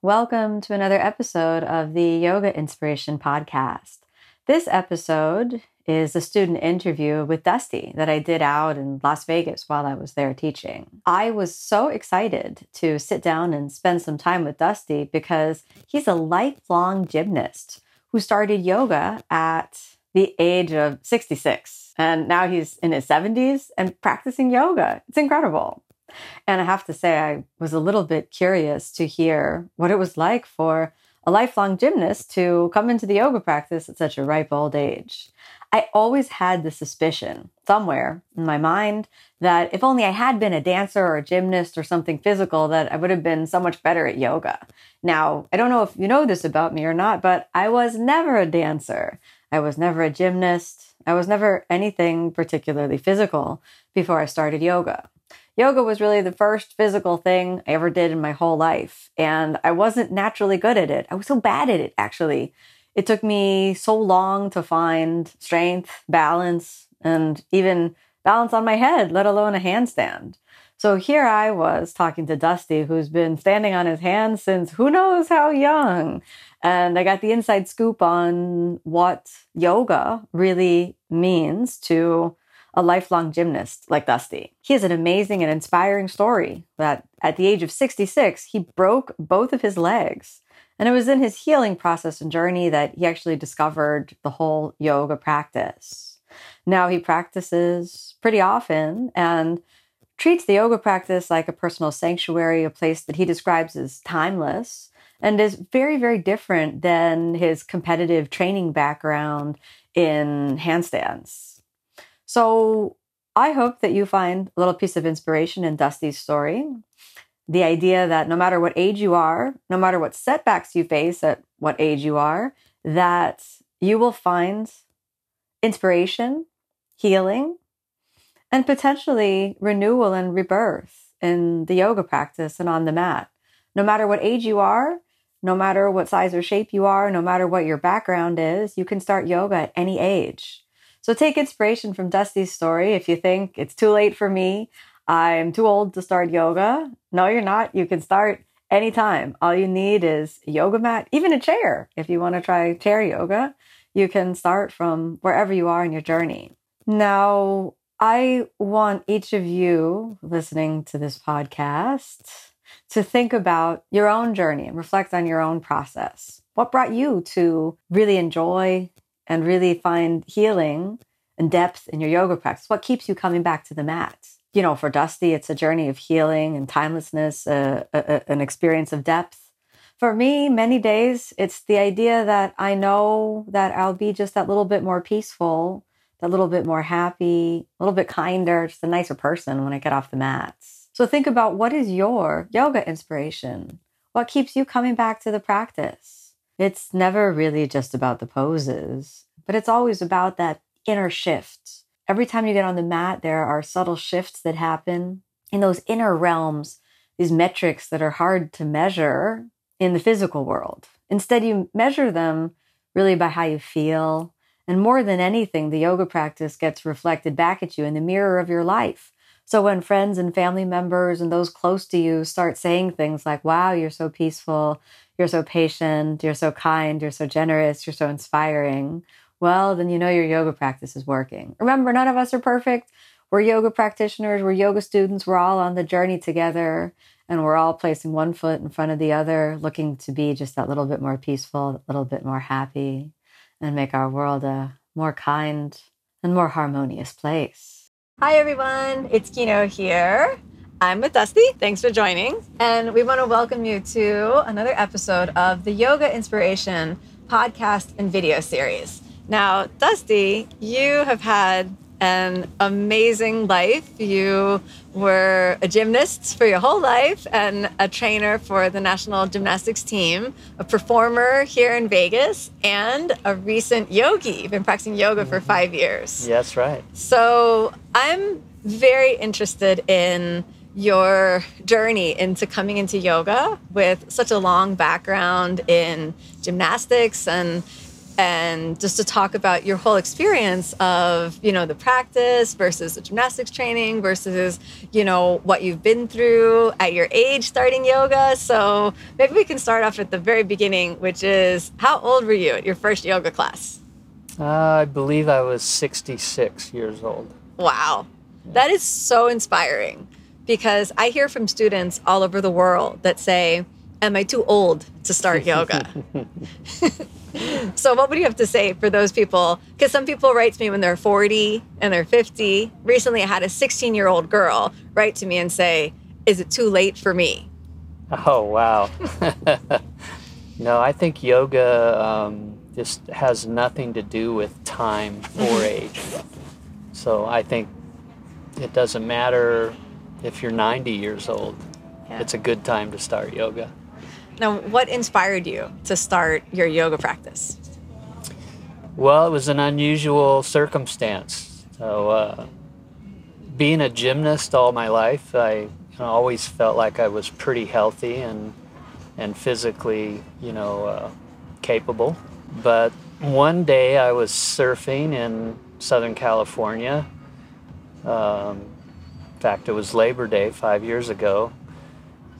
Welcome to another episode of the Yoga Inspiration Podcast. This episode is a student interview with Dusty that I did out in Las Vegas while I was there teaching. I was so excited to sit down and spend some time with Dusty because he's a lifelong gymnast who started yoga at the age of 66. And now he's in his 70s and practicing yoga. It's incredible. And I have to say, I was a little bit curious to hear what it was like for a lifelong gymnast to come into the yoga practice at such a ripe old age. I always had the suspicion somewhere in my mind that if only I had been a dancer or a gymnast or something physical, that I would have been so much better at yoga. Now, I don't know if you know this about me or not, but I was never a dancer. I was never a gymnast. I was never anything particularly physical before I started yoga yoga was really the first physical thing I ever did in my whole life. And I wasn't naturally good at it. I was so bad at it, actually. It took me so long to find strength, balance, and even balance on my head, let alone a handstand. So here I was talking to Dusty, who's been standing on his hands since who knows how young. And I got the inside scoop on what yoga really means to a lifelong gymnast like Dusty. He has an amazing and inspiring story that at the age of 66, he broke both of his legs. And it was in his healing process and journey that he actually discovered the whole yoga practice. Now he practices pretty often and treats the yoga practice like a personal sanctuary, a place that he describes as timeless and is very, very different than his competitive training background in handstands. So I hope that you find a little piece of inspiration in Dusty's story. The idea that no matter what age you are, no matter what setbacks you face at what age you are, that you will find inspiration, healing, and potentially renewal and rebirth in the yoga practice and on the mat. No matter what age you are, no matter what size or shape you are, no matter what your background is, you can start yoga at any age. So take inspiration from Dusty's story. If you think it's too late for me, I'm too old to start yoga. No, you're not. You can start anytime. All you need is a yoga mat, even a chair. If you want to try chair yoga, you can start from wherever you are in your journey. Now, I want each of you listening to this podcast to think about your own journey and reflect on your own process. What brought you to really enjoy and really find healing and depth in your yoga practice? What keeps you coming back to the mat? You know, for Dusty, it's a journey of healing and timelessness, uh, a, a, an experience of depth. For me, many days, it's the idea that I know that I'll be just that little bit more peaceful, that little bit more happy, a little bit kinder, just a nicer person when I get off the mats. So think about what is your yoga inspiration? What keeps you coming back to the practice? It's never really just about the poses, but it's always about that inner shift. Every time you get on the mat, there are subtle shifts that happen in those inner realms, these metrics that are hard to measure in the physical world. Instead, you measure them really by how you feel. And more than anything, the yoga practice gets reflected back at you in the mirror of your life. So when friends and family members and those close to you start saying things like, wow, you're so peaceful, you're so patient, you're so kind, you're so generous, you're so inspiring, well, then you know your yoga practice is working. Remember, none of us are perfect. We're yoga practitioners, we're yoga students, we're all on the journey together, and we're all placing one foot in front of the other, looking to be just that little bit more peaceful, a little bit more happy, and make our world a more kind and more harmonious place. Hi, everyone. It's Kino here. I'm with Dusty. Thanks for joining. And we want to welcome you to another episode of the Yoga Inspiration podcast and video series. Now, Dusty, you have had an amazing life. You were a gymnast for your whole life and a trainer for the national gymnastics team, a performer here in Vegas, and a recent yogi. You've been practicing yoga for mm-hmm. five years. That's right. So I'm very interested in your journey into coming into yoga with such a long background in gymnastics and and just to talk about your whole experience of you know the practice versus the gymnastics training versus you know what you've been through at your age starting yoga. So maybe we can start off at the very beginning which is how old were you at your first yoga class? Uh, i believe i was 66 years old. Wow. That is so inspiring because I hear from students all over the world that say, Am I too old to start yoga? so, what would you have to say for those people? Because some people write to me when they're 40 and they're 50. Recently, I had a 16 year old girl write to me and say, Is it too late for me? Oh, wow. no, I think yoga um, just has nothing to do with time or age. So, I think it doesn't matter if you're 90 years old, yeah. it's a good time to start yoga. Now, what inspired you to start your yoga practice? Well, it was an unusual circumstance. So, uh, being a gymnast all my life, I always felt like I was pretty healthy and and physically, you know, uh, capable. But one day I was surfing in Southern California. Um, in fact, it was Labor Day five years ago.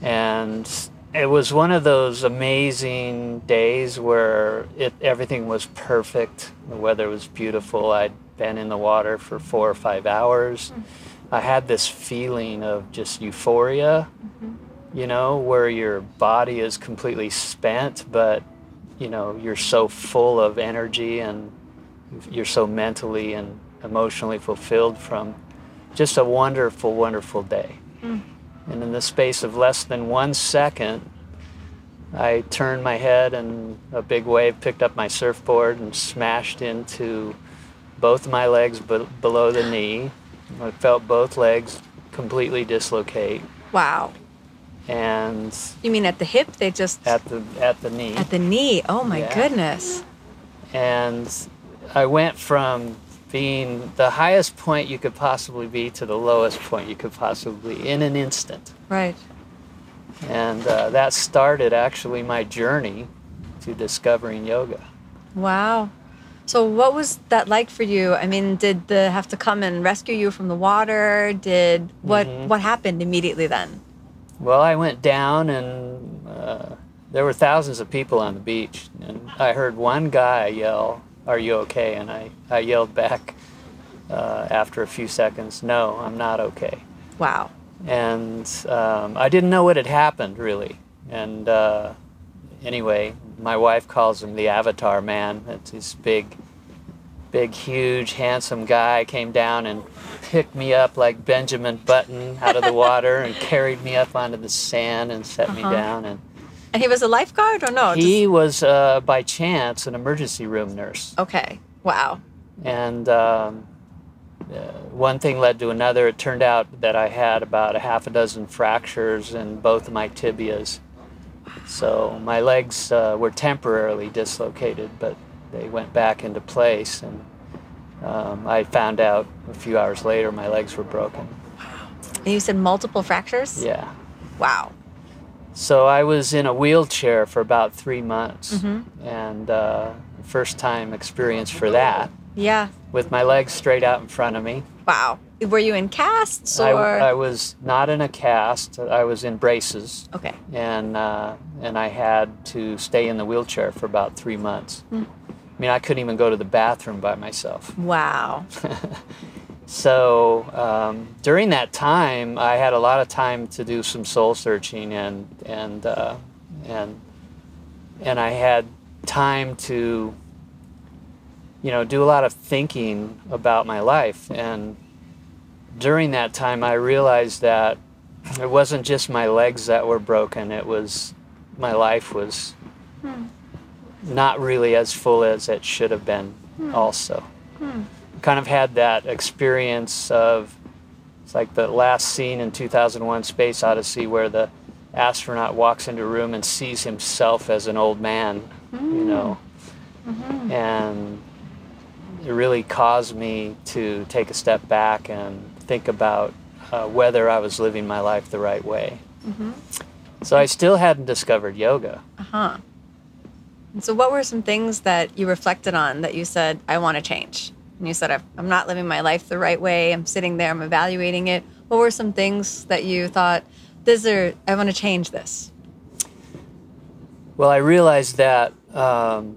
And it was one of those amazing days where it, everything was perfect. The weather was beautiful. I'd been in the water for four or five hours. Mm-hmm. I had this feeling of just euphoria, mm-hmm. you know, where your body is completely spent, but, you know, you're so full of energy and you're so mentally and emotionally fulfilled from just a wonderful, wonderful day. Mm. And in the space of less than one second, I turned my head and a big wave picked up my surfboard and smashed into both my legs be- below the knee. I felt both legs completely dislocate. Wow. And you mean at the hip? They just at the at the knee. At the knee. Oh my yeah. goodness. And I went from being the highest point you could possibly be to the lowest point you could possibly be in an instant. Right. And uh, that started actually my journey to discovering yoga. Wow. So what was that like for you? I mean, did the have to come and rescue you from the water? Did what mm-hmm. what happened immediately then? Well, I went down and uh, there were thousands of people on the beach, and I heard one guy yell, are you okay? And I, I yelled back uh, after a few seconds, No, I'm not okay. Wow. And um, I didn't know what had happened really. And uh, anyway, my wife calls him the Avatar Man. It's this big, big, huge, handsome guy came down and picked me up like Benjamin Button out of the water and carried me up onto the sand and set uh-huh. me down and and he was a lifeguard or no? He Just... was, uh, by chance, an emergency room nurse. Okay. Wow. And um, uh, one thing led to another. It turned out that I had about a half a dozen fractures in both of my tibias. So my legs uh, were temporarily dislocated, but they went back into place. And um, I found out a few hours later my legs were broken. Wow. And you said multiple fractures? Yeah. Wow. So I was in a wheelchair for about three months, mm-hmm. and uh, first time experience for that. Yeah. With my legs straight out in front of me. Wow. Were you in casts or? I, I was not in a cast. I was in braces. Okay. And uh, and I had to stay in the wheelchair for about three months. Mm. I mean, I couldn't even go to the bathroom by myself. Wow. So um, during that time, I had a lot of time to do some soul searching, and and uh, and and I had time to, you know, do a lot of thinking about my life. And during that time, I realized that it wasn't just my legs that were broken; it was my life was hmm. not really as full as it should have been, hmm. also. Hmm. Kind of had that experience of it's like the last scene in 2001 Space Odyssey where the astronaut walks into a room and sees himself as an old man, you know. Mhm. And it really caused me to take a step back and think about uh, whether I was living my life the right way. Mhm. So I still hadn't discovered yoga. Uh-huh. So what were some things that you reflected on that you said, I want to change? And you said, "I've- I'm not living my life the right way. I'm sitting there, I'm evaluating it. What were some things that you thought, this are, I want to change this? Well, I realized that um,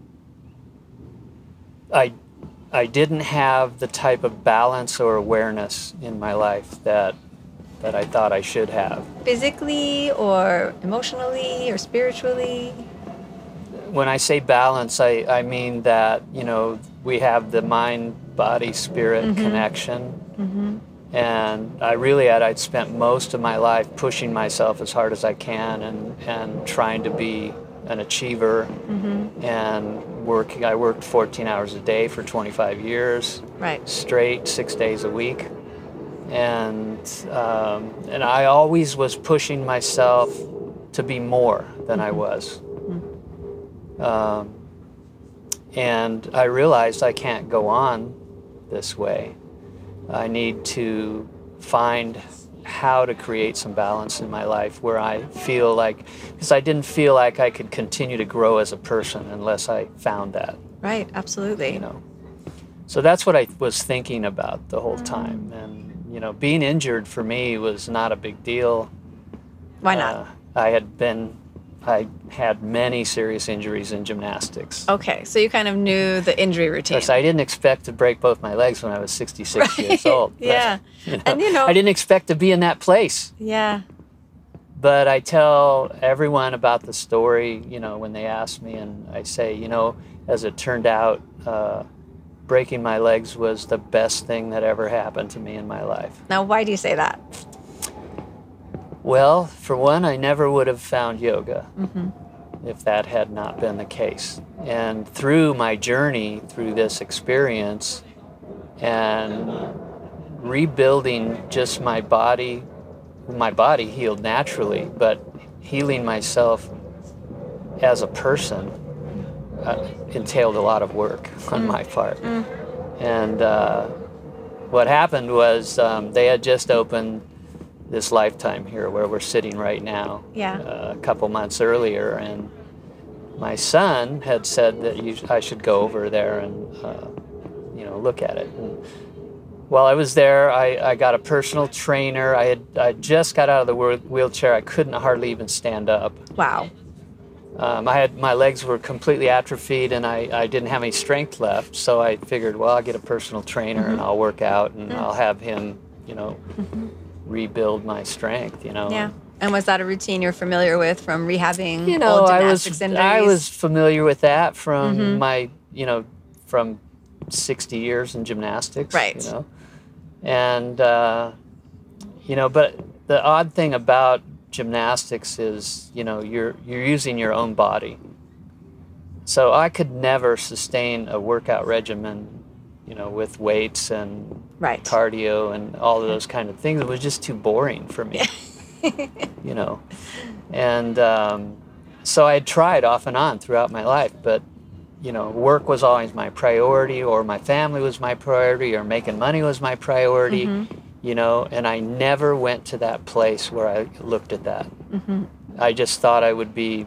I I didn't have the type of balance or awareness in my life that that I thought I should have. Physically or emotionally or spiritually? When I say balance, I, I mean that you know we have the mind body spirit Mhm. connection, Mm-hmm. and I really had I'd spent most of my life pushing myself as hard as I can and and trying to be an achiever Mm-hmm. and working. I worked 14 hours a day for 25 years Right. straight, six days a week, and um, and I always was pushing myself to be more than I was. Um, and I realized I can't go on this way. I need to find how to create some balance in my life where I feel like, because I didn't feel like I could continue to grow as a person unless I found that, Right. Absolutely. you know. So that's what I was thinking about the whole time. And, you know, being injured for me was not a big deal. Why not? Uh, I had been, I had many serious injuries in gymnastics. okay. So you kind of knew the injury routine. Yes, I didn't expect to break both my legs when I was 66 years Right. old. but, Yeah. And, you know- I didn't expect to be in that place. yeah. But I tell everyone about the story, you know, when they ask me, and I say, you know, as it turned out, uh, breaking my legs was the best thing that ever happened to me in my life. Now, why do you say that? Well, for one, I never would have found yoga Mm-hmm. if that had not been the case. And through my journey, through this experience, and rebuilding just my body, my body healed naturally, but healing myself as a person uh, entailed a lot of work on my part. And uh, what happened was um, they had just opened this lifetime here where we're sitting right now Yeah. uh, a couple months earlier, and my son had said that you, I should go over there and uh, you know look at it. And while I was there, I, I got a personal trainer. I had I just got out of the wheelchair. I couldn't hardly even stand up. Wow. Um, I had my legs were completely atrophied, and I, I didn't have any strength left. So I figured, well, I'll get a personal trainer and I'll work out, and I'll have him, you know, rebuild my strength. You know. Yeah. And was that a routine you're familiar with from rehabbing you know, old I was injuries? I was familiar with that from Mhm. my you know from sixty years in gymnastics, Right. You know, and uh, you know, but the odd thing about gymnastics is you know you're you're using your own body. So I could never sustain a workout regimen, you know, with weights and right. cardio and all of those kind of things. It was just too boring for me, you know. And um, so I tried off and on throughout my life, but you know, work was always my priority, or my family was my priority, or making money was my priority, Mhm. you know. And I never went to that place where I looked at that. Mhm. I just thought I would be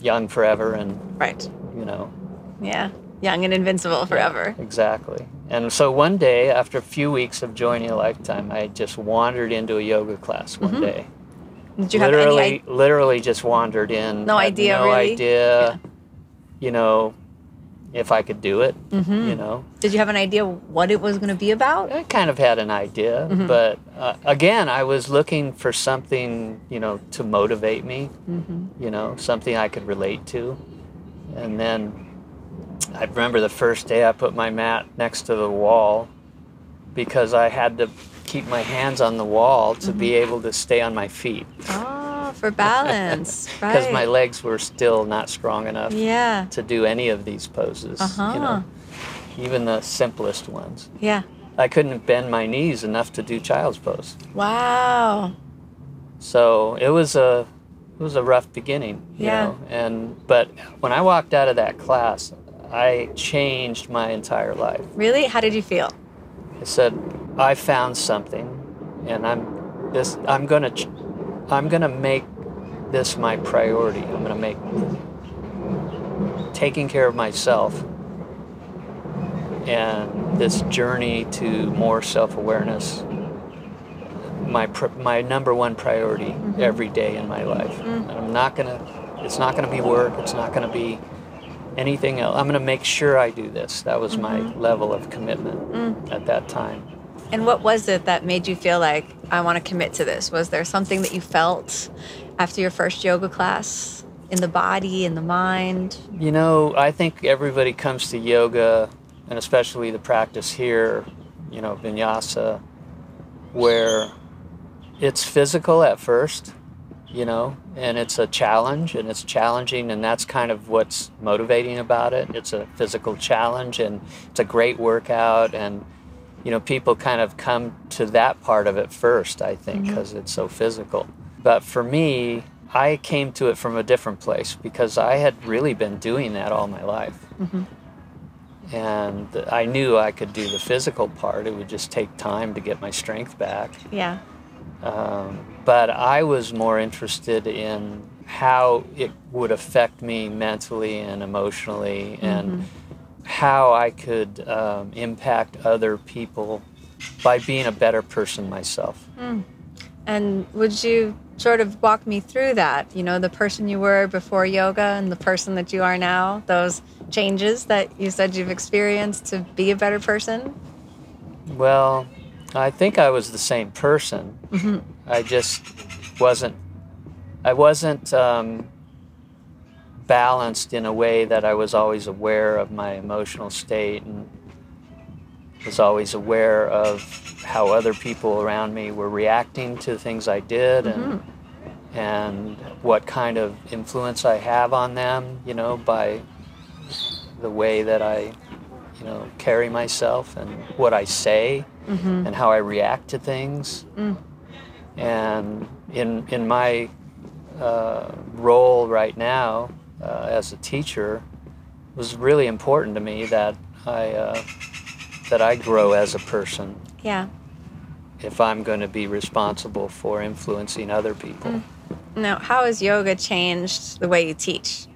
young forever, and Right. you know, Yeah. Young and invincible forever. Exactly. And so one day, after a few weeks of joining a lifetime, I just wandered into a yoga class one Mhm. day. Did you have literally, any idea? literally just wandered in. No idea, No really? idea. Yeah. You know, if I could do it. Mhm. You know, Did you have an idea what it was going to be about? I kind of had an idea, Mhm. but uh, again, I was looking for something, you know, to motivate me. Mm-hmm. you know, something I could relate to. And then I remember the first day I put my mat next to the wall because I had to keep my hands on the wall to be Mm-hmm. able to stay on my feet Oh, for balance. right. because my legs were still not strong enough Yeah. to do any of these poses. Uh-huh. You know? even the simplest ones. Yeah. I couldn't bend my knees enough to do child's pose. Wow. So it was a it was a rough beginning, you Yeah. know. And but when I walked out of that class, I changed my entire life. Really? How did you feel? I said, I found something, and I'm this. I'm gonna, ch- I'm gonna make this my priority. I'm gonna make taking care of myself and this journey to more self-awareness. My pr- my number one priority mm-hmm. every day in my life. Mm. And I'm not gonna. It's not gonna be work. It's not gonna be anything else. I'm gonna make sure I do this. That was my mm-hmm. level of commitment mm. at that time. And what was it that made you feel like I want to commit to this? Was there something that you felt after your first yoga class in the body, in the mind? You know, I think everybody comes to yoga, and especially the practice here, you know, vinyasa, where it's physical at first, you know, and it's a challenge and it's challenging, and that's kind of what's motivating about it. It's a physical challenge and it's a great workout, and, you know, people kind of come to that part of it first, I think, because it's so physical. But for me, I came to it from a different place because I had really been doing that all my life. And I knew I could do the physical part. It would just take time to get my strength back. Yeah. Um, but I was more interested in how it would affect me mentally and emotionally and mm-hmm. how I could um, impact other people by being a better person myself. Mm. And would you sort of walk me through that? You know, the person you were before yoga and the person that you are now, those changes that you said you've experienced to be a better person? Well, I think I was the same person. Mm-hmm. I just wasn't. I wasn't um, balanced in a way that I was always aware of my emotional state and was always aware of how other people around me were reacting to things I did and mm-hmm. and what kind of influence I have on them. You know, by the way that I, you know, carry myself and what I say mm-hmm. and how I react to things. Mm. And in in my uh, role right now uh, as a teacher, it was really important to me that I uh, that I grow as a person Yeah. if I'm going to be responsible for influencing other people. Now, how has yoga changed the way you teach?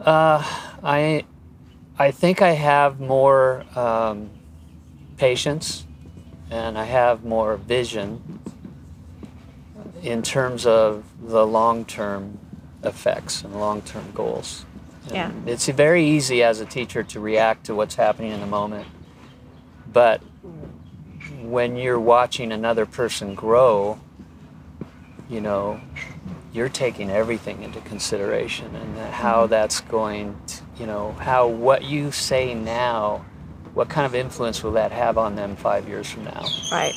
Uh, I, I think I have more um, patience, and I have more vision in terms of the long-term effects and long-term goals. Yeah. It's very easy as a teacher to react to what's happening in the moment, but when you're watching another person grow, you know, you're taking everything into consideration and how mm-hmm. that's going to, you know, how what you say now, what kind of influence will that have on them five years from now, Right.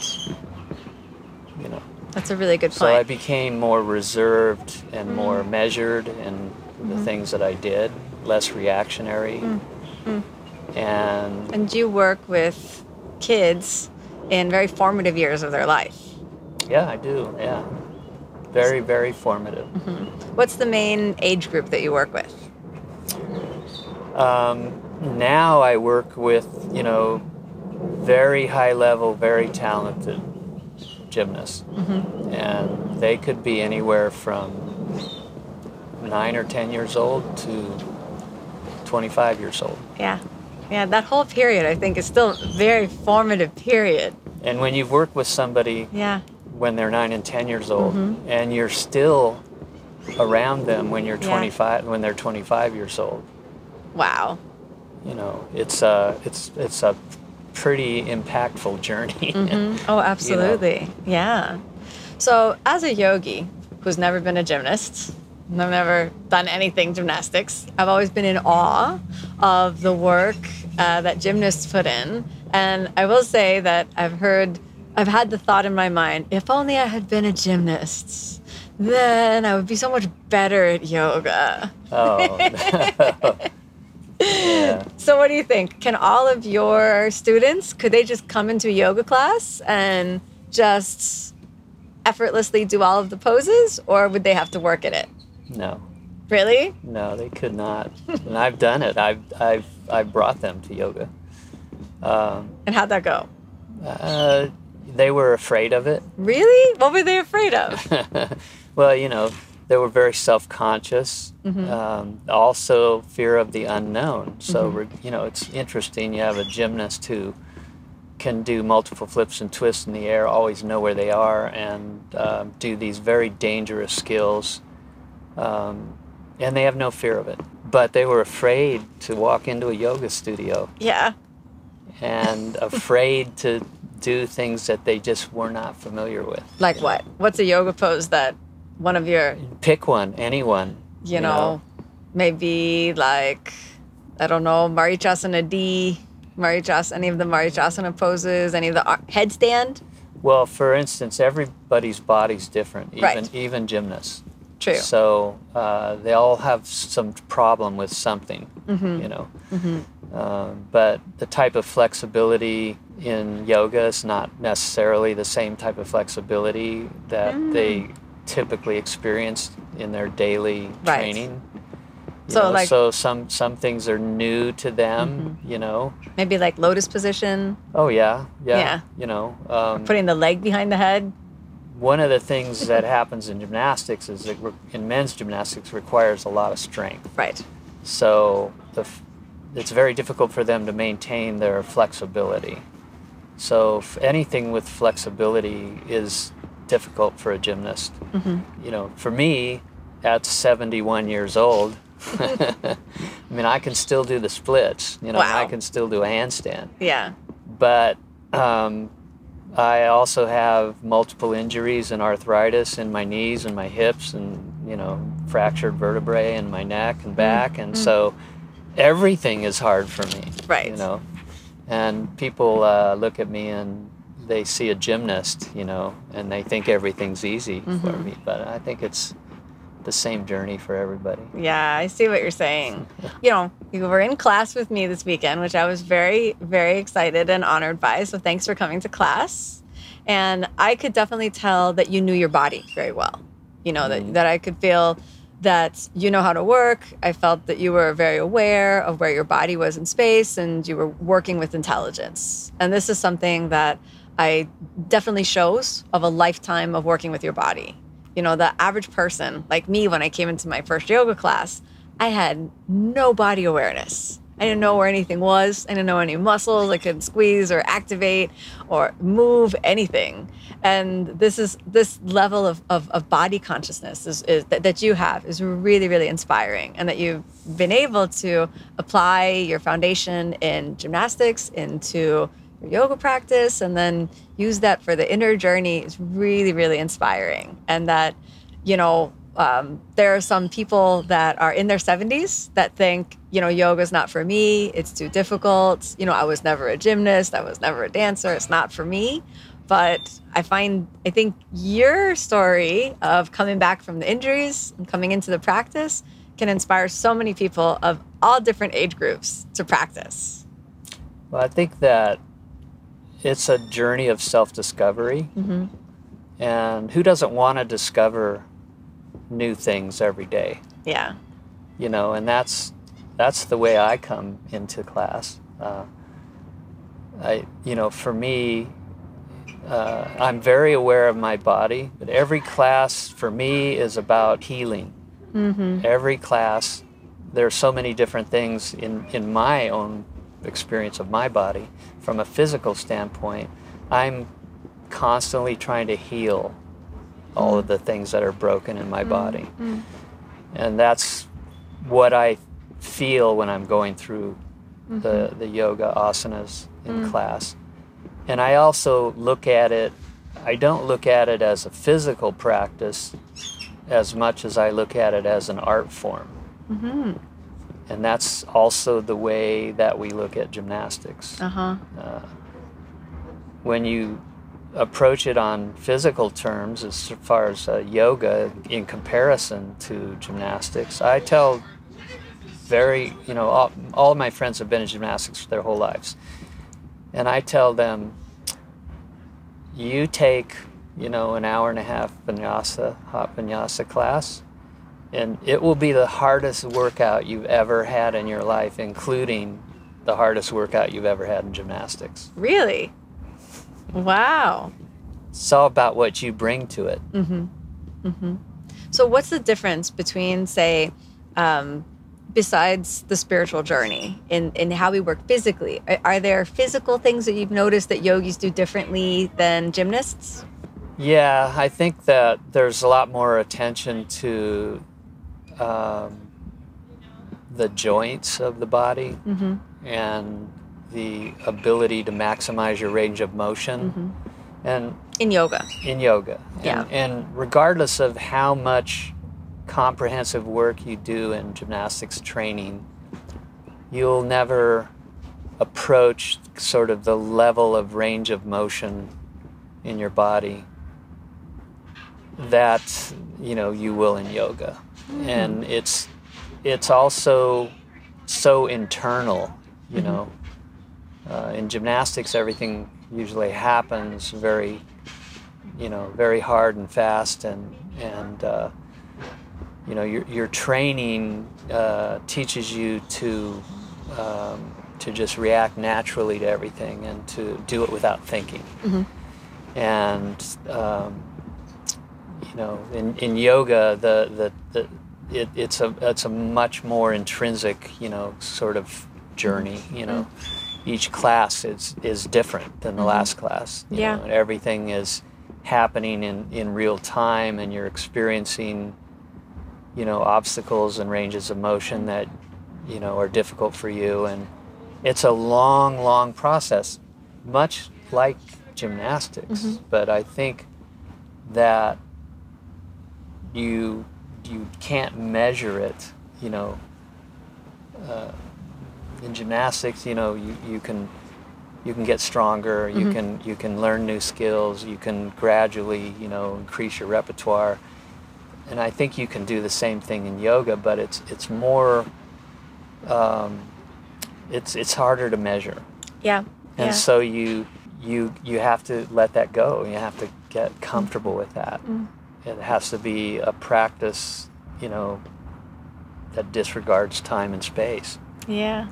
you know? That's a really good point. So I became more reserved and more mm. measured in the mm-hmm. things that I did, less reactionary. Mm. Mm. And and you work with kids in very formative years of their life. yeah, I do. Yeah. Very, very formative. Mm-hmm. What's the main age group that you work with? Um, now I work with, you know, very high level, very talented gymnasts. Mm-hmm. And they could be anywhere from nine or 10 years old to 25 years old. Yeah. Yeah, that whole period I think is still a very formative period. And when you've worked with somebody Yeah. when they're nine and 10 years old mm-hmm. and you're still around them when you're Yeah. 25, when they're 25 years old, Wow. You know, it's a, it's, it's a pretty impactful journey. Oh, absolutely. Yeah. So, as a yogi who's never been a gymnast, I've never done anything gymnastics, I've always been in awe of the work uh, that gymnasts put in. And I will say that I've heard, I've had the thought in my mind if only I had been a gymnast, then I would be so much better at yoga. Oh, yeah. So what do you think? Can all of your students could they just come into a yoga class and just effortlessly do all of the poses or would they have to work at it? No, Really? no, they could not. and I've done it. I've I've I've brought them to yoga. Um, And how'd that go? uh, they were afraid of it. Really? What were they afraid of? well, you know, they were very self-conscious. Mm-hmm. Um, also, fear of the unknown. So, re- you know, it's interesting. You have a gymnast who can do multiple flips and twists in the air, always know where they are, and um, do these very dangerous skills. Um, and they have no fear of it. But they were afraid to walk into a yoga studio Yeah. and afraid to do things that they just were not familiar with. Like what? What's a yoga pose that one of your, Pick one, anyone. you know, maybe like, I don't know, Marichyasana D, Marichyasana, any of the Marichyasana poses, any of the ar- headstand? Well, for instance, everybody's body's different, even Right. even gymnasts. True. So uh, they all have some problem with something, Mm-hmm. you know. Um, but the type of flexibility in yoga is not necessarily the same type of flexibility that Mm. they typically experienced in their daily Right. training. So, know, like- so some some things are new to them, you know. Maybe like lotus position, Oh yeah, yeah. Yeah. You know, um, putting the leg behind the head. one of the things that happens in gymnastics is that in men's gymnastics requires a lot of strength. Right. So the, f- it's very difficult for them to maintain their flexibility. So f- anything with flexibility is difficult for a gymnast. You know, for me, at 71 years old, I mean, I can still do the splits. You know, Wow. I can still do a handstand Yeah. but um, I also have multiple injuries and arthritis in my knees and my hips, and you know, fractured vertebrae in my neck and back, and so everything is hard for me. Right. You know, and people uh, look at me and they see a gymnast, you know, and they think everything's easy for mm-hmm. me, but I think it's the same journey for everybody. Yeah, I see what you're saying. You know, you were in class with me this weekend, which I was very, very excited and honored by. So thanks for coming to class. And I could definitely tell that you knew your body very well. You know, that, mm-hmm. that I could feel that you know how to work. I felt that you were very aware of where your body was in space and you were working with intelligence. And this is something that I definitely shows of a lifetime of working with your body. You know, the average person, like me, when I came into my first yoga class, I had no body awareness. I didn't know where anything was. I didn't know any muscles I could squeeze or activate or move anything. And this is this level of, of, of body consciousness is, is that, that you have is really, really inspiring. And that you've been able to apply your foundation in gymnastics into yoga practice and then use that for the inner journey is really, really inspiring. And that, you know, um, there are some people that are in their 70s that think, you know, yoga is not for me. It's too difficult. You know, I was never a gymnast. I was never a dancer. It's not for me. But I find, I think your story of coming back from the injuries and coming into the practice can inspire so many people of all different age groups to practice. Well, I think that it's a journey of self discovery. And who doesn't want to discover new things every day? Yeah. You know, and that's that's the way I come into class. Uh, I, you know, for me, uh, I'm very aware of my body, but every class for me is about healing. Every class, there are so many different things in, in my own experience of my body. From a physical standpoint, I'm constantly trying to heal all of mm. the things that are broken in my mm. body. Mm. And that's what I feel when I'm going through the, mm-hmm. the yoga asanas in class. And I also look at it, I don't look at it as a physical practice as much as I look at it as an art form. Mm-hmm. And that's also the way that we look at gymnastics. Uh huh. When you approach it on physical terms, as far as uh, yoga in comparison to gymnastics, I tell very, you know, all, all of my friends have been in gymnastics for their whole lives. And I tell them, you take, you know, an hour and a half vinyasa, hot vinyasa class, and it will be the hardest workout you've ever had in your life, including the hardest workout you've ever had in gymnastics. Really? Wow. It's all about what you bring to it. Mm-hmm. Mm-hmm. So, what's the difference between, say, um, besides the spiritual journey in, in how we work physically? Are, are there physical things that you've noticed that yogis do differently than gymnasts? Yeah, I think that there's a lot more attention to um, the joints of the body Mm-hmm. and the ability to maximize your range of motion. Mm-hmm. And In yoga. in yoga. And, Yeah. and regardless of how much comprehensive work you do in gymnastics training, you'll never approach sort of the level of range of motion in your body that you know you will in yoga and it's it's also so internal you Mhm. know uh, in gymnastics everything usually happens very you know very hard and fast and and uh, you know your, your training uh, teaches you to um, to just react naturally to everything and to do it without thinking Mhm. and um, you know in, in yoga the the, the it, it's a it's a much more intrinsic you know sort of journey you know. Mm-hmm. Each class is is different than the last mm-hmm. class you Yeah. know, everything is happening in in real time and you're experiencing you know obstacles and ranges of motion mm-hmm. that you know are difficult for you. And it's a long long process much like gymnastics. Mhm. but i think that you you can't measure it you know uh, in gymnastics you know you, you can you can get stronger you Mhm. can you can learn new skills you can gradually you know increase your repertoire and i think you can do the same thing in yoga but it's it's more um, it's it's harder to measure Yeah. and yeah. so you you you have to let that go you have to get comfortable with that Mm. It has to be a practice you know that disregards time and space Yeah,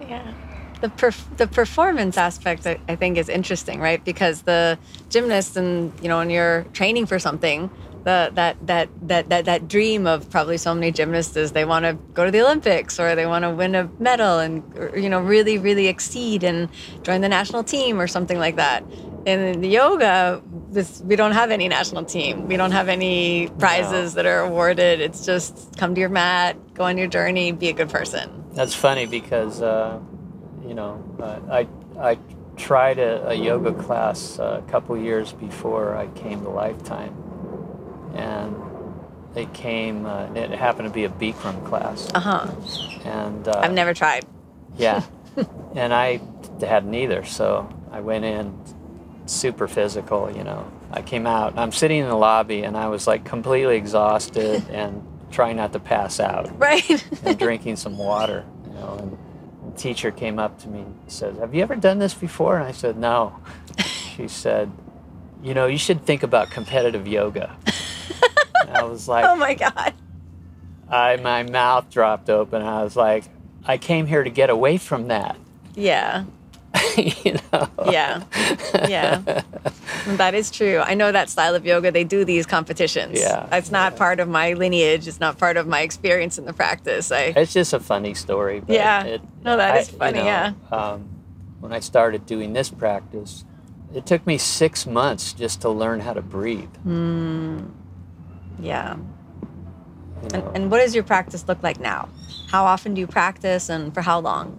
yeah. The perf- the performance aspect I, I think is interesting, right? Because the gymnast and you know when you're training for something, the that that that that that dream of probably so many gymnasts is they want to go to the Olympics or they want to win a medal and or, you know really really exceed and join the national team or something like that. In the yoga, this we don't have any national team. We don't have any prizes that are awarded. It's just come to your mat, go on your journey, be a good person. that's funny because uh, you know uh, i i tried a, a yoga class uh, a couple years before i came to lifetime and they came uh, it happened to be a bikram class Uh huh. and uh, I've never tried. Yeah. and I hadn't either. So I went in super physical, you know. I came out, I'm sitting in the lobby and I was like completely exhausted and trying not to pass out Right. and drinking some water, you know. And the teacher came up to me and said, Have you ever done this before? And I said, No. She said, You know, you should think about competitive yoga. I was like, oh my God. I, my mouth dropped open. I was like, I came here to get away from that. Yeah. you know? Yeah. Yeah. That is true. I know that style of yoga, they do these competitions. Yeah, It's not part of my lineage. It's not part of my experience in the practice. I, It's just a funny story. But Yeah. It, No, that I- is funny, you know, yeah. Um, when I started doing this practice, it took me six months just to learn how to breathe. mm, yeah. You And, and what does your practice look like now? How often do you practice and for how long?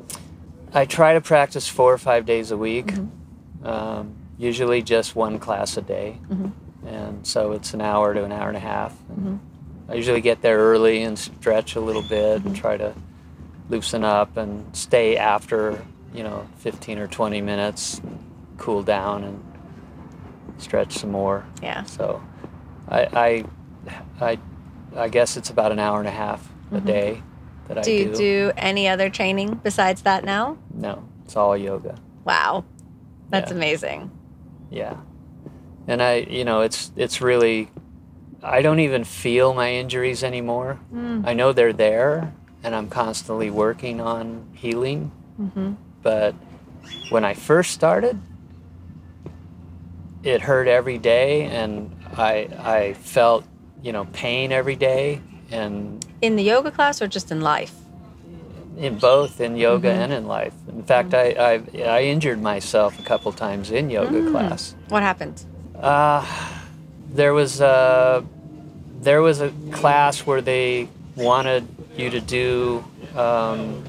I try to practice four or five days a week, Mm-hmm. um, usually just one class a day. Mhm. And so it's an hour to an hour and a half. And Mhm. I usually get there early and stretch a little bit Mm-hmm. and try to loosen up and stay after, you know, 15 or 20 minutes, cool down and stretch some more. Yeah. So I, I, I, I guess it's about an hour and a half a Mhm. day. That Do I you do. do any other training besides that now? No, it's all yoga. Wow. That's Yeah. amazing. Yeah. And I, you know, it's it's really I don't even feel my injuries anymore. Mm. I know they're there and I'm constantly working on healing, hmm but when I first started it hurt every day and I I felt, you know, pain every day and In the yoga class or just in life? in both in yoga Mhm. and in life. In fact, I, I I injured myself a couple times in yoga Mm. class. What happened? Uh, there was a there was a class where they wanted you to do. Um,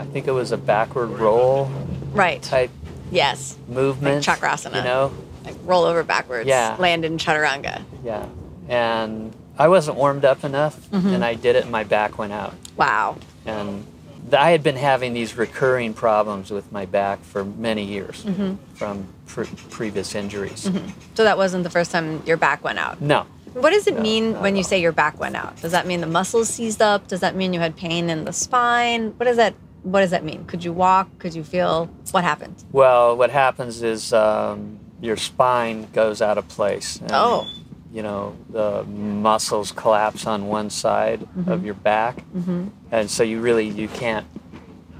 I think it was a backward roll Right. type Yes. movement. chakrasana. You know, Like roll over backwards. Yeah. Land in chaturanga. yeah. And I wasn't warmed up enough, Mhm. and I did it, and my back went out. Wow. And th- I had been having these recurring problems with my back for many years hmm from pre- previous injuries. hmm So that wasn't the first time your back went out. No, What does it No, mean when you say your back went out? Does that mean the muscles seized up? Does that mean you had pain in the spine? What does that what does that mean? Could you walk? Could you feel what happened? Well, what happens is um, your spine goes out of place. Oh. You know, the muscles collapse on one side of Mhm. your back, Mm-hmm. and so you really you can't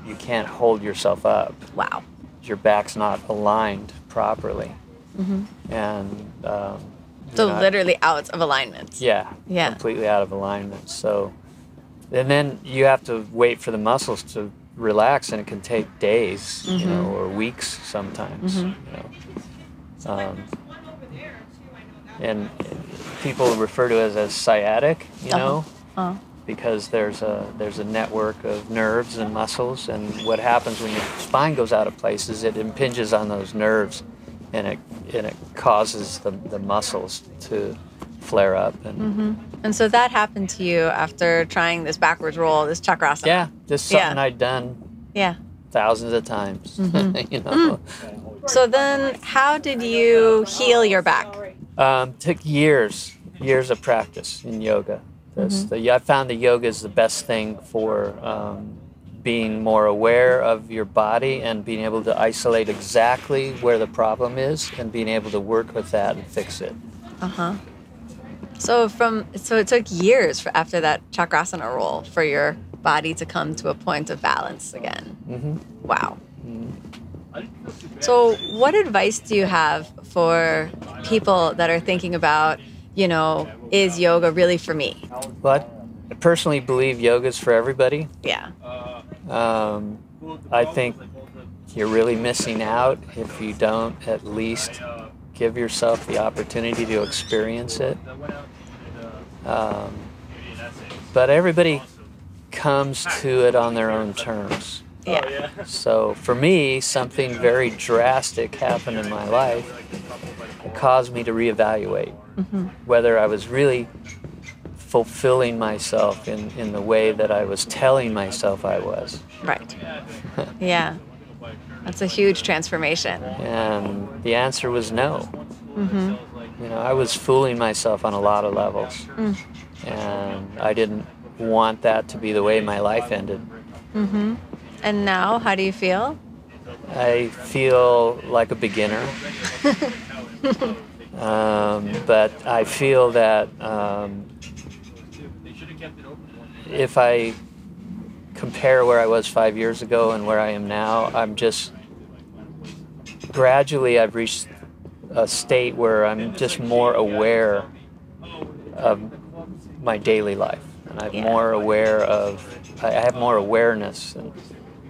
you can't hold yourself up. Wow. Your back's not aligned properly, hmm and um, So know, literally out of alignment. yeah, Yeah. completely out of alignment. So, and then you have to wait for the muscles to relax, and it can take days, you know, Mhm. or weeks sometimes. Mhm. You know. Um, and people refer to it as sciatic, you Uh-huh. know, Oh. because there's a there's a network of nerves and muscles, and what happens when your spine goes out of place is it impinges on those nerves, and it and it causes the, the muscles to flare up and hmm And so that happened to you after trying this backwards roll, this chakrasana. yeah, just Yeah. something I'd done Yeah. thousands of times, Mhm. you know. So then, how did you heal your back? Um, took years, years of practice in yoga. Mhm. the, I found that yoga is the best thing for um, being more aware of your body and being able to isolate exactly where the problem is and being able to work with that and fix it. Uh huh. So from so it took years for, after that chakrasana roll for your body to come to a point of balance again. hmm Wow. So, what advice do you have for people that are thinking about, you know, is yoga really for me? But I personally believe yoga is for everybody. Yeah. Um, I think you're really missing out if you don't at least give yourself the opportunity to experience it. Um, but everybody comes to it on their own terms. Yeah. So for me, something very drastic happened in my life. It caused me to reevaluate hmm whether I was really fulfilling myself in, in the way that I was telling myself I was. Right. Yeah. That's a huge transformation. And the answer was no. hmm You know, I was fooling myself on a lot of levels. Mm. And I didn't want that to be the way my life ended. hmm And now, how do you feel? I feel like a beginner. um, but I feel that um, if I compare where I was five years ago and where I am now, I'm just gradually I've reached a state where I'm just more aware of my daily life, and I'm Yeah. more aware of. I I have more awareness. And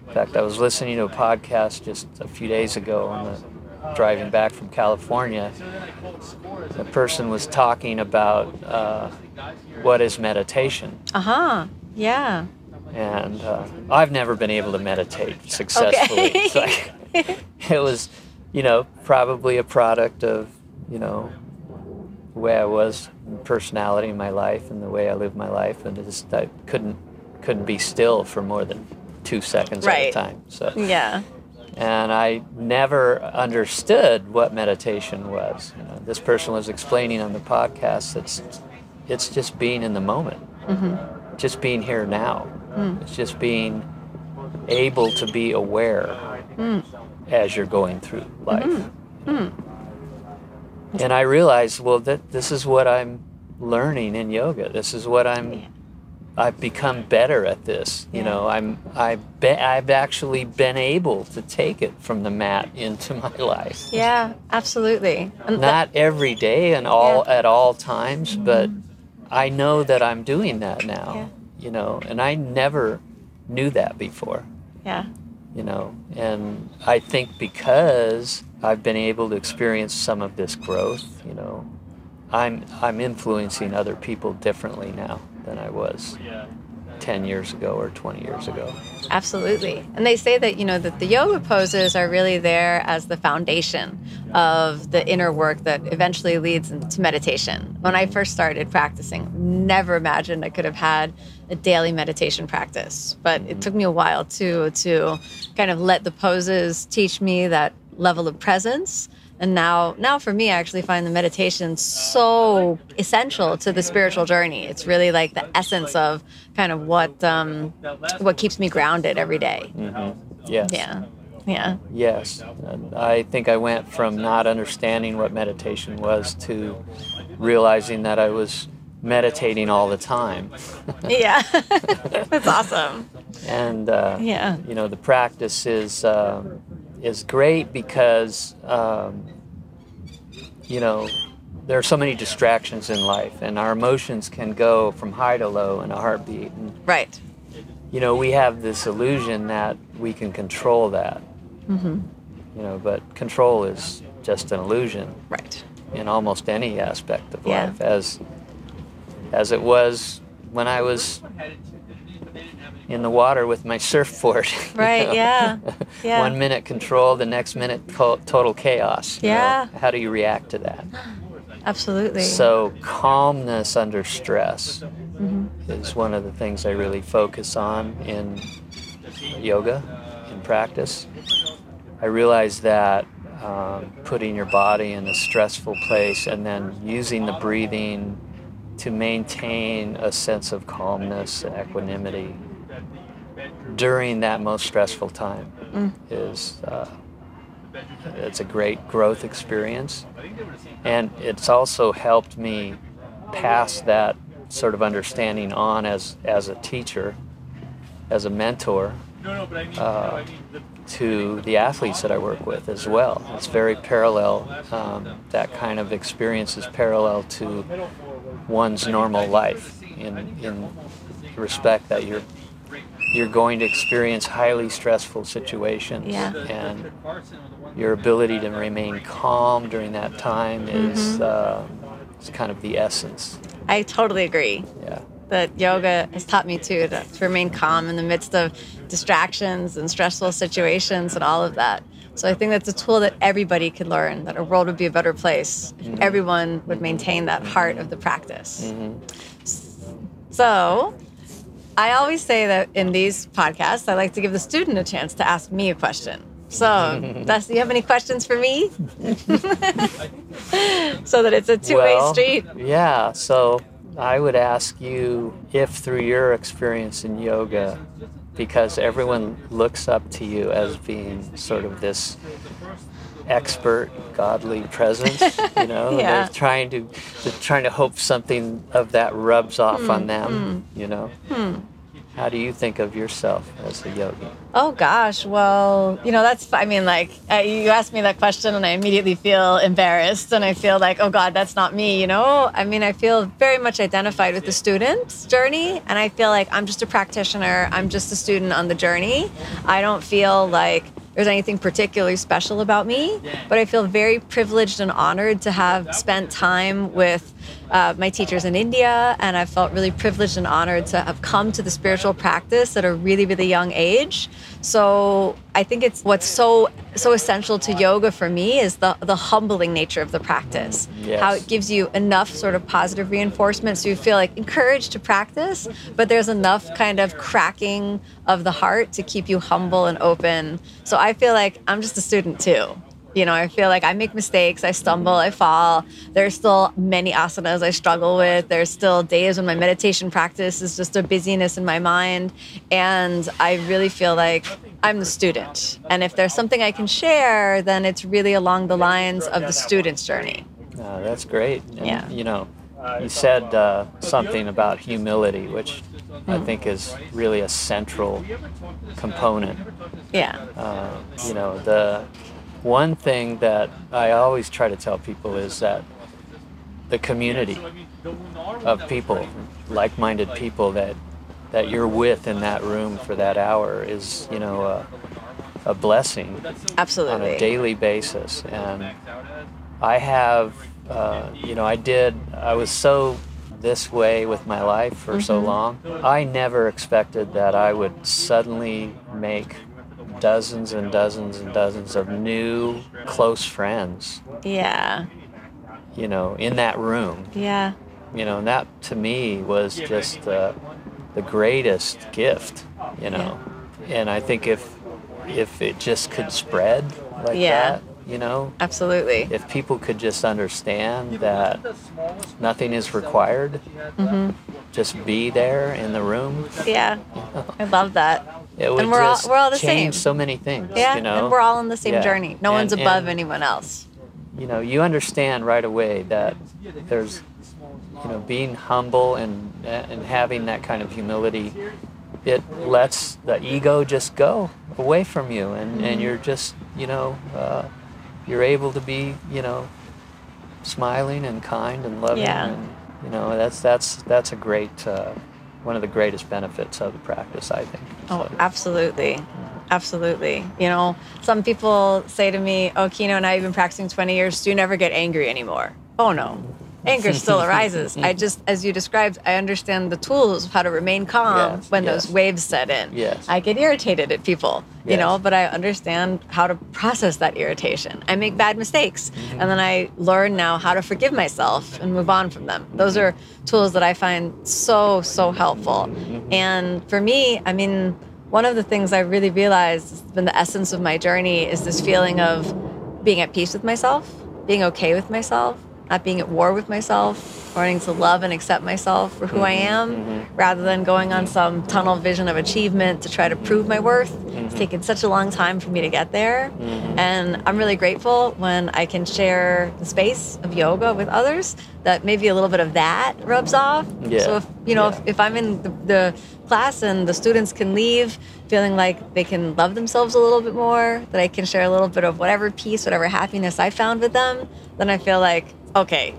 in fact, I was listening to a podcast just a few days ago on the driving back from California. The person was talking about uh, what is meditation, Uh huh. Yeah. and uh, I've never been able to meditate successfully. It's like- it was, you know, probably a product of, you know, the way I was, personality in my life, and the way I lived my life, and just I couldn't couldn't be still for more than two seconds at a time. So, Yeah. and I never understood what meditation was. You know, this person was explaining on the podcast that it's, just being in the moment, hmm just being here now. Mm. It's just being able to be aware mm. as you're going through life. Mm-hmm. Mm. And I realized, well, that this is what I'm learning in yoga. This is what I'm. I've become better at this. You Yeah. know, I'm. I've been. I've actually been able to take it from the mat into my life. Yeah, absolutely. And Not every day and all at all times, but I know that I'm doing that now. Yeah. You know, and I never knew that before yeah. you know and i think because i've been able to experience some of this growth you know i'm i'm influencing other people differently now than i was 10 years ago or 20 years ago Absolutely. And they say that, you know, that the yoga poses are really there as the foundation of the inner work that eventually leads into meditation. When I first started practicing, never imagined I could have had a daily meditation practice. But it took me a while to to kind of let the poses teach me that level of presence. And now now for me I actually find the meditation so essential to the spiritual journey. It's really like the essence of kind of what um, what keeps me grounded every day. yes Yeah. Yeah. yes and i think i went from not understanding what meditation was to realizing that i was meditating all the time Yeah. That's awesome. and uh, Yeah. you know the practice is um, is great because um, you know there are so many distractions in life and our emotions can go from high to low in a heartbeat and Right. you know we have this illusion that we can control that you know but control is just an illusion Right. in almost any aspect of Yeah. life as as it was when I was in the water with my surfboard. Right, know? yeah, yeah. One minute control, the next minute total chaos. you know? Yeah. How do you react to that? Absolutely. So calmness under stress Mm-hmm. is one of the things I really focus on in yoga, in practice. I realize that um, putting your body in a stressful place and then using the breathing to maintain a sense of calmness and equanimity during that most stressful time is uh, it's a great growth experience and it's also helped me pass that sort of understanding on as as a teacher as a mentor uh, to the athletes that I work with as well. It's very parallel. Um, that kind of experience is parallel to one's normal life in in respect that you're you're going to experience highly stressful situations Yeah. and your ability to remain calm during that time is mm-hmm. uh, is kind of the essence. I totally agree. Yeah. that yoga has taught me too to, to remain calm in the midst of distractions and stressful situations and all of that. So I think that's a tool that everybody could learn, that our world would be a better place. if mm-hmm. Everyone would maintain that heart of the practice. Mm-hmm. So I always say that in these podcasts, I like to give the student a chance to ask me a question. So, Dusty, do you have any questions for me? so that it's a two-way Well, street. Yeah, so I would ask you if through your experience in yoga, because everyone looks up to you as being sort of this expert godly presence you know Yeah. they're trying to they're trying to hope something of that rubs off Hmm, on them you know how do you think of yourself as a yogi Oh gosh, well, you know that's. I mean, like uh, you asked me that question, and I immediately feel embarrassed, and I feel like, oh God, that's not me. You know, I mean, I feel very much identified with the student's journey, and I feel like I'm just a practitioner. I'm just a student on the journey. I don't feel like there's anything particularly special about me, but I feel very privileged and honored to have spent time with uh, my teachers in India, and I felt really privileged and honored to have come to the spiritual practice at a really, really young age. So I think it's what's so so essential to yoga for me is the the humbling nature of the practice. Yes. How it gives you enough sort of positive reinforcement so you feel like encouraged to practice, but there's enough kind of cracking of the heart to keep you humble and open. So I feel like I'm just a student too. You know, I feel like I make mistakes, I stumble, I fall. There's still many asanas I struggle with. There's still days when my meditation practice is just a busyness in my mind. And I really feel like I'm the student. And if there's something I can share, then it's really along the lines of the student's journey. Uh, that's great. And, Yeah. You know, you said uh, something about humility, which I think is really a central component. Yeah. Uh, you know, the one thing that I always try to tell people is that the community of people, like-minded people that that you're with in that room for that hour is, you know, a, a blessing on a daily basis. And I have, uh, you know, I did, I was so this way with my life for so long. I never expected that I would suddenly make dozens and dozens and dozens of new close friends, Yeah. you know, in that room. Yeah. You know, and that to me was just uh, the greatest gift, you know. And I think if if it just could spread like Yeah. that, you know, Absolutely. if people could just understand that nothing is required, Mm-hmm. just be there in the room, Yeah. I love that. It would And we're all- we're all the change same. so many things. Yeah. you know, And we're all on the same Yeah. journey. No And- one's above and, anyone else. You know, you understand right away that there's, you know, being humble and and having that kind of humility, it lets the ego just go away from you, and Mm-hmm. and you're just, you know, uh, you're able to be, you know, smiling and kind and loving, Yeah. and you know, that's that's that's a great. Uh, one of the greatest benefits of the practice, I think. Oh, So, absolutely. Absolutely. You know, some people say to me, Oh, Kino, now you've been practicing 20 years. Do you never get angry anymore? Oh, no. Anger still arises. I just, as you described, I understand the tools of how to remain calm Yes, when yes. those waves set in. Yes. I get irritated at people, you know, but I understand how to process that irritation. I make bad mistakes, Mm-hmm. and then I learn now how to forgive myself and move on from them. Those are tools that I find so, so helpful. Mm-hmm. And for me, I mean, one of the things I really realized has been the essence of my journey is this feeling of being at peace with myself, being okay with myself, not being at war with myself, learning to love and accept myself for who I mm-hmm. am, mm-hmm. rather than going on some tunnel vision of achievement to try to prove my worth. It's mm-hmm. taken such a long time for me to get there. And I'm really grateful when I can share the space of yoga with others that maybe a little bit of that rubs off. Yeah. So if you know, Yeah. if, if I'm in the, the class and the students can leave feeling like they can love themselves a little bit more, that I can share a little bit of whatever peace, whatever happiness I found with them, then I feel like, okay,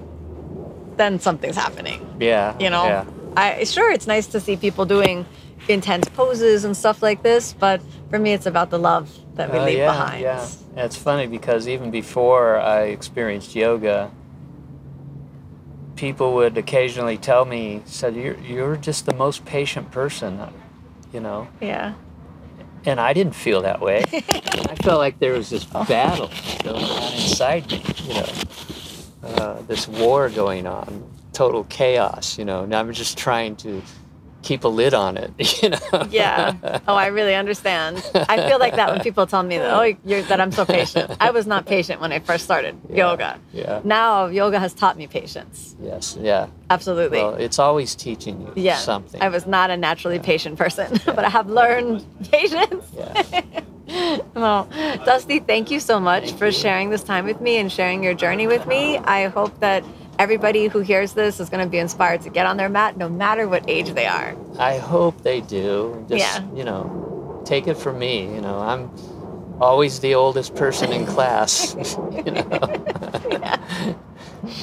then something's happening. yeah, You know, yeah. I sure it's nice to see people doing intense poses and stuff like this, but for me, it's about the love that we Oh, leave yeah, behind. Yeah, And it's funny because even before I experienced yoga, people would occasionally tell me, "said You're you're just the most patient person," you know. Yeah. And I didn't feel that way. I felt like there was this oh. battle going on inside me, you know, uh, this war going on, total chaos, you know. And I'm just trying to keep a lid on it, you know. Yeah. Oh, I really understand. I feel like that when people tell me that, oh, you're, that I'm so patient. I was not patient when I first started yoga. Yeah. Now yoga has taught me patience. Yes. Yeah. Absolutely. Well, it's always teaching you yeah. something. I was not a naturally patient person, but I have learned patience. Yeah. Well, Dusty, thank you so much for sharing this time with me and sharing your journey with me. I hope that everybody who hears this is going to be inspired to get on their mat no matter what age they are. I hope they do. Just, Yeah. you know, take it from me. You know, I'm always the oldest person in class. you know.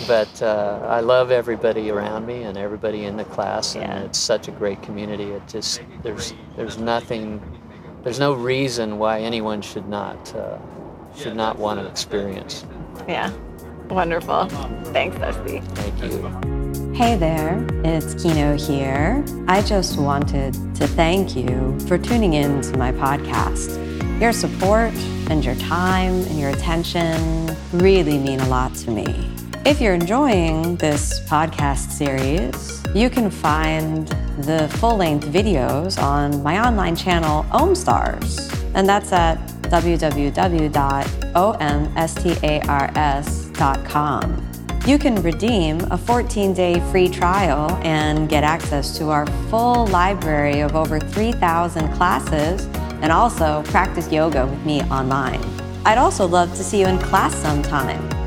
But uh, I love everybody around me and everybody in the class, and Yeah. it's such a great community. It just there's there's nothing, there's no reason why anyone should not uh, should not want to experience. Yeah. Wonderful. Thanks, Dusty. Thank you. Hey there, it's Kino here. I just wanted to thank you for tuning in to my podcast. Your support and your time and your attention really mean a lot to me. If you're enjoying this podcast series, you can find the full length videos on my online channel, Omstars. And that's at www.omstars.com. You can redeem a 14 day free trial and get access to our full library of over 3,000 classes and also practice yoga with me online. I'd also love to see you in class sometime.